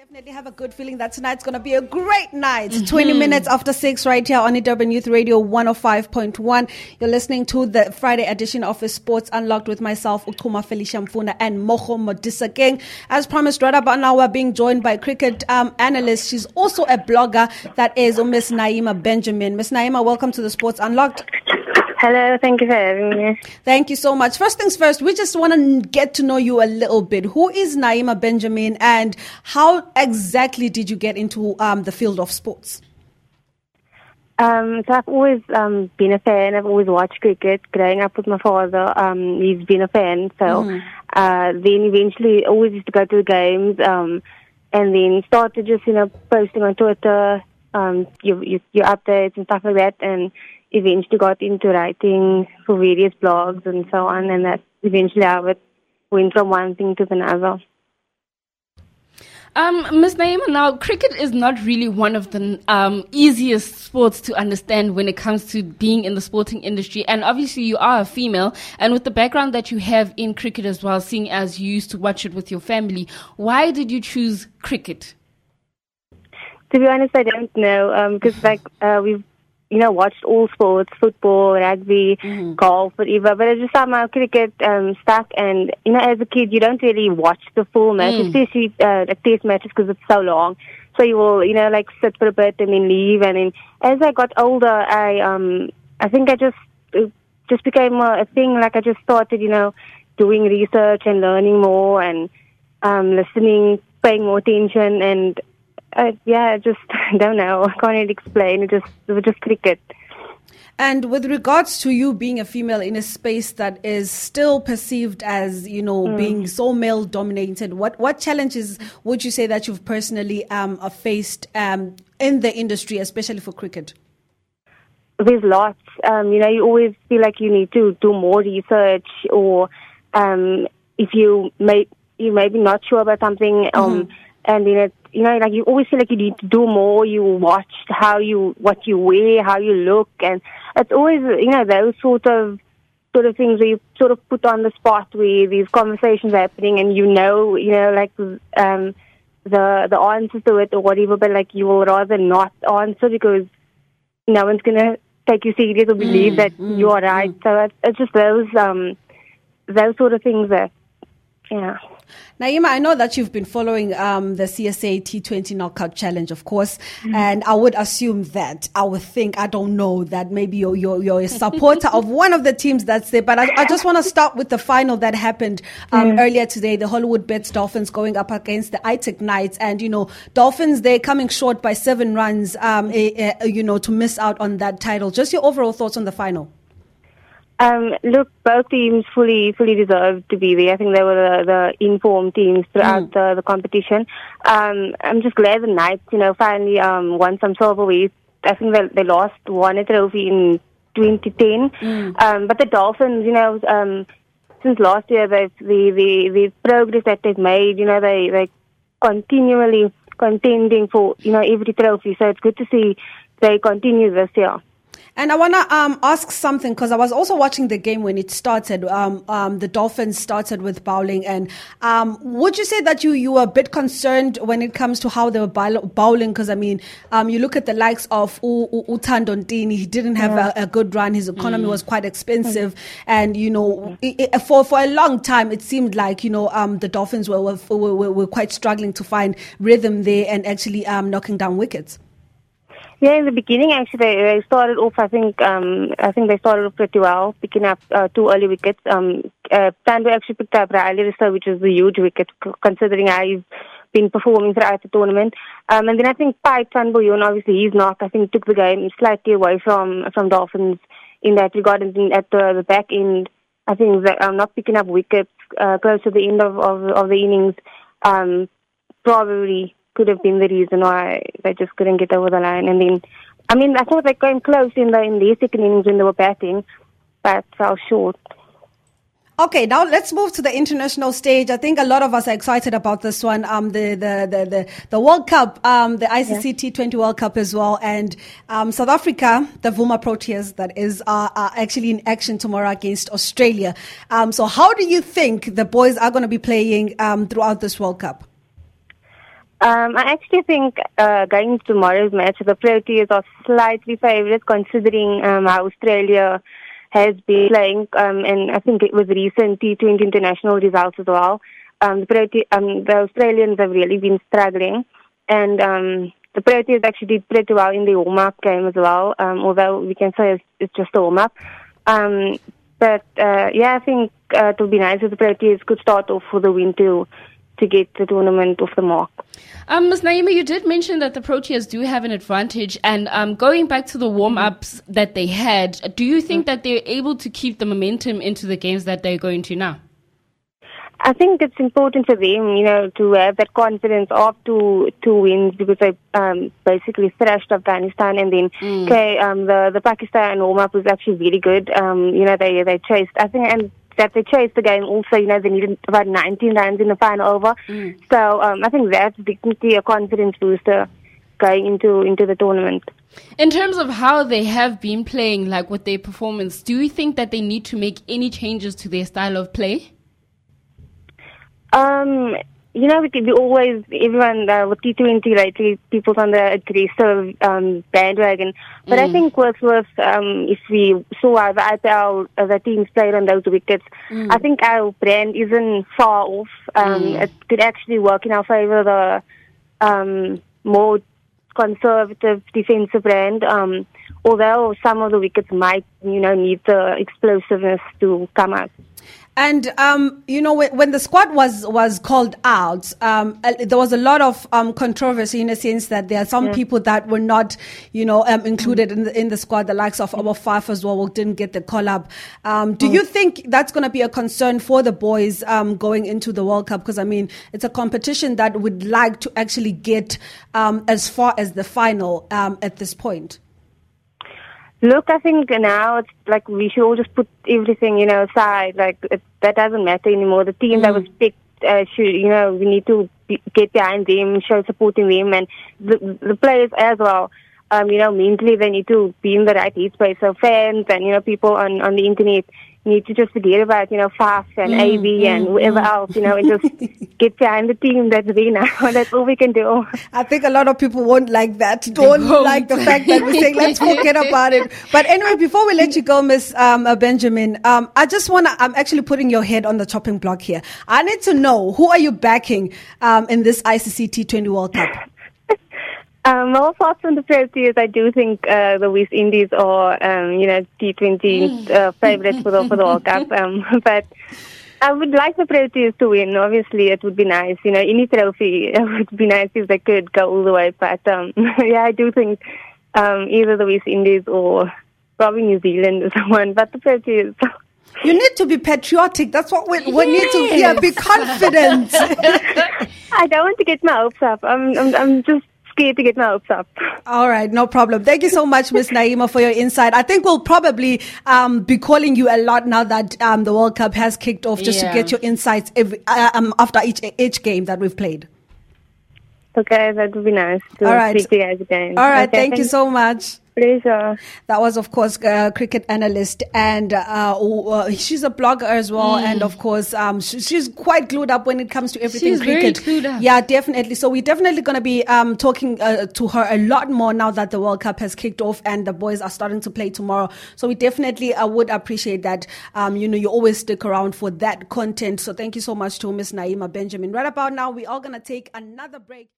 Definitely have a good feeling that tonight's going to be a great night. Mm-hmm. 20 minutes after 6 right here on Durban Youth Radio 105.1. You're listening to the Friday edition of the Sports Unlocked with myself, Ukuma Felicia Mfuna and Moho Modisa King. As promised, right about now, we're being joined by cricket um, analyst. She's also a blogger. That is Miss Naeema Benjamin. Miss Naeema, welcome to the Sports Unlocked. Hello, thank you for having me. Thank you so much. First things first, we just want to get to know you a little bit. Who is Naeema Benjamin and how exactly did you get into um, the field of sports? Um, so I've always um, been a fan. I've always watched cricket. Growing up with my father, um, he's been a fan. So mm. uh, then eventually, always used to go to the games, um, and then started just you know posting on Twitter, um, your, your your updates and stuff like that, and eventually got into writing for various blogs and so on, and that eventually I would went from one thing to another. Um, Ms. Naeema, now cricket is not really one of the um, easiest sports to understand when it comes to being in the sporting industry. And obviously, you are a female, and with the background that you have in cricket as well, seeing as you used to watch it with your family, why did you choose cricket? To be honest, I don't know because um, like uh, we've you know, watched all sports, football, rugby, mm-hmm. golf, whatever. But I just somehow cricket um, stuck. And, you know, as a kid, you don't really watch the full match, mm. especially uh, like test matches because it's so long. So you will, you know, like sit for a bit and then leave. And then as I got older, I, um, I think I just, it just became a, a thing. Like I just started, you know, doing research and learning more and um, listening, paying more attention. And uh, yeah, I just don't know. I can't really explain. It just it was just cricket. And with regards to you being a female in a space that is still perceived as, you know, mm. being so male dominated, what, what challenges would you say that you've personally um, faced um, in the industry, especially for cricket? There's lots. Um, you know, you always feel like you need to do more research, or um, if you may you maybe not sure about something, um, mm-hmm. And then it you know, like you always feel like you need to do more. You watch how you, what you wear, how you look, and it's always, you know, those sort of, sort of things where you sort of put on the spot where these conversations are happening, and you know, you know, like um, the the answers to it or whatever, but like you will rather not answer because no one's gonna take you serious or believe mm, that mm, you are right. Mm. So it's, it's just those um those sort of things that yeah. Naeema, I know that you've been following um, the CSA T20 Knockout Challenge, of course, mm-hmm. and I would assume that I would think I don't know that maybe you're you're, you're a supporter of one of the teams that's there. But I, I just want to start with the final that happened um, mm-hmm. earlier today. The Hollywood Hollywoodbets Dolphins going up against the iTech Knights, and you know Dolphins they're coming short by seven runs. Um, eh, eh, you know to miss out on that title. Just your overall thoughts on the final. Um, look, both teams fully fully deserved to be there. I think they were the, the informed teams throughout mm. the, the competition. Um, I'm just glad the Knights, you know, finally um, won some silverware. I think they, they lost one trophy in 2010. Mm. Um, but the Dolphins, you know, um, since last year, they've, the, the, the progress that they've made, you know, they, they continually contending for, you know, every trophy. So it's good to see they continue this year. And I want to um, ask something because I was also watching the game when it started. Um, um, the Dolphins started with bowling, and um, would you say that you you were a bit concerned when it comes to how they were bowling? Because I mean, um, you look at the likes of U- U- Uthando he didn't have yeah. a, a, good run. His economy mm. was quite expensive, mm. and you know, it, it, for for a long time, it seemed like you know um, the Dolphins were were, were were, quite struggling to find rhythm there and actually knocking down wickets. Yeah, in the beginning, actually, they, started off. I think um, I think they started off pretty well, picking up uh, two early wickets. Um, uh, Thando actually picked up Rilee Rossouw, which is a huge wicket, considering how he's been performing throughout the tournament. Um, and then I think Pite Van Biljon, obviously, he's not. I think took the game slightly away from from Dolphins in that regard. And then at the, the back end, I think that I'm um, not picking up wickets uh, close to the end of of, of the innings. Um, probably could have been the reason why they just couldn't get over the line. And then, I mean, I thought they came close in the in the second innings when they were batting, but fell short. Okay, now let's move to the international stage. I think a lot of us are excited about this one. Um, the the the the, the World Cup, um, the ICC yeah. T20 World Cup as well, and um, South Africa, the Vuma Proteas, that is, are, are actually in action tomorrow against Australia. Um, so how do you think the boys are going to be playing um, throughout this World Cup? Um, I actually think uh, going to tomorrow's match, the Proteas are slightly favourites considering um, how Australia has been playing, um, and I think it was recent T20 international results as well. Um, the, Prote- um, the Australians have really been struggling, and um, the Proteas actually did pretty well in the warm-up game as well, um, although we can say it's, it's just a warm-up. Um, but uh, yeah, I think uh, it would be nice if the Proteas could start off for the win too to get the tournament off the mark. Um, Ms. Naeema, you did mention that the Proteas do have an advantage, and um, going back to the warm ups that they had, do you think that they're able to keep the momentum into the games that they're going to now? I think it's important for them, you know, to have that confidence of two two wins because they um, basically thrashed Afghanistan and then Mm. okay, um, the the Pakistan warm up was actually really good. Um, you know, they they chased. I think and that they chased the game also. You know, they needed about 19 runs in the final over. Mm. So um, I think that's definitely a confidence booster going into into the tournament. In terms of how they have been playing, like with their performance, do you think that they need to make any changes to their style of play? Um, you know, we, could- we always, everyone uh, with T20 lately, people's on the aggressive um, bandwagon. But I think with, with um, if we saw how the IPL, uh, the teams played on those wickets, I think our brand isn't far off. Um, It could actually work in our favor, the um, more conservative defensive brand. Um, although some of the wickets might, you know, need the explosiveness to come out. And um, you know, when, when the squad was was called out, um, uh, there was a lot of um, controversy in a sense that there are some people that were not, you know, um, included in the in the squad. The likes of our Five as well who didn't get the call up. Um, do you think that's going to be a concern for the boys um, going into the World Cup? Because I mean, it's a competition that would like to actually get um, as far as the final um, at this point. Look, I think now it's like we should all just put everything, you know, aside. Like it, that doesn't matter anymore. The team that was picked, uh, should you know, we need to be, get behind them, show supporting them, and the the players as well. Um, you know, mentally they need to be in the right headspace. So fans and you know people on on the internet need to just forget about you know Faf and AB and whoever else, you know, and just get behind the team that's there now. that's all we can do. I think a lot of people won't like that. Don't won't. like the fact that we're saying let's forget about it. But anyway, before we let you go, Miss um, uh, Benjamin, um, I just want to. I'm actually putting your head on the chopping block here. I need to know who are you backing um, in this ICC T20 World Cup. Um, well, thoughts on the Proteas, I do think uh, the West Indies are, um, you know, T20 uh, favourites for the, for the World Cup. Um, but I would like the Proteas to win. Obviously, it would be nice. You know, any trophy it would be nice if they could go all the way. But um, yeah, I do think um, either the West Indies or probably New Zealand is the one. But the Proteas. You need to be patriotic. That's what we, we need to hear. Be confident. I don't want to get my hopes up. I'm, I'm, I'm just scared to get my hopes up. All right, no problem. Thank you so much, Miss Naeema, for your insight. I think we'll probably um, be calling you a lot now that um, the World Cup has kicked off, just Yeah. to get your insights every, uh, um, after each each game that we've played. Okay, that would be nice to All right. speak to you guys again. All right, Okay, thank you so much. Pleasure. That was, of course, uh, cricket analyst, and uh, uh, she's a blogger as well. And of course, um, sh- she's quite glued up when it comes to everything She's very cricket. up. Yeah, definitely. So we're definitely going to be um, talking uh, to her a lot more now that the World Cup has kicked off and the boys are starting to play tomorrow. So we definitely uh, would appreciate that. Um, you know, you always stick around for that content. So thank you so much to Miss Naeema Benjamin. Right about now, we are going to take another break.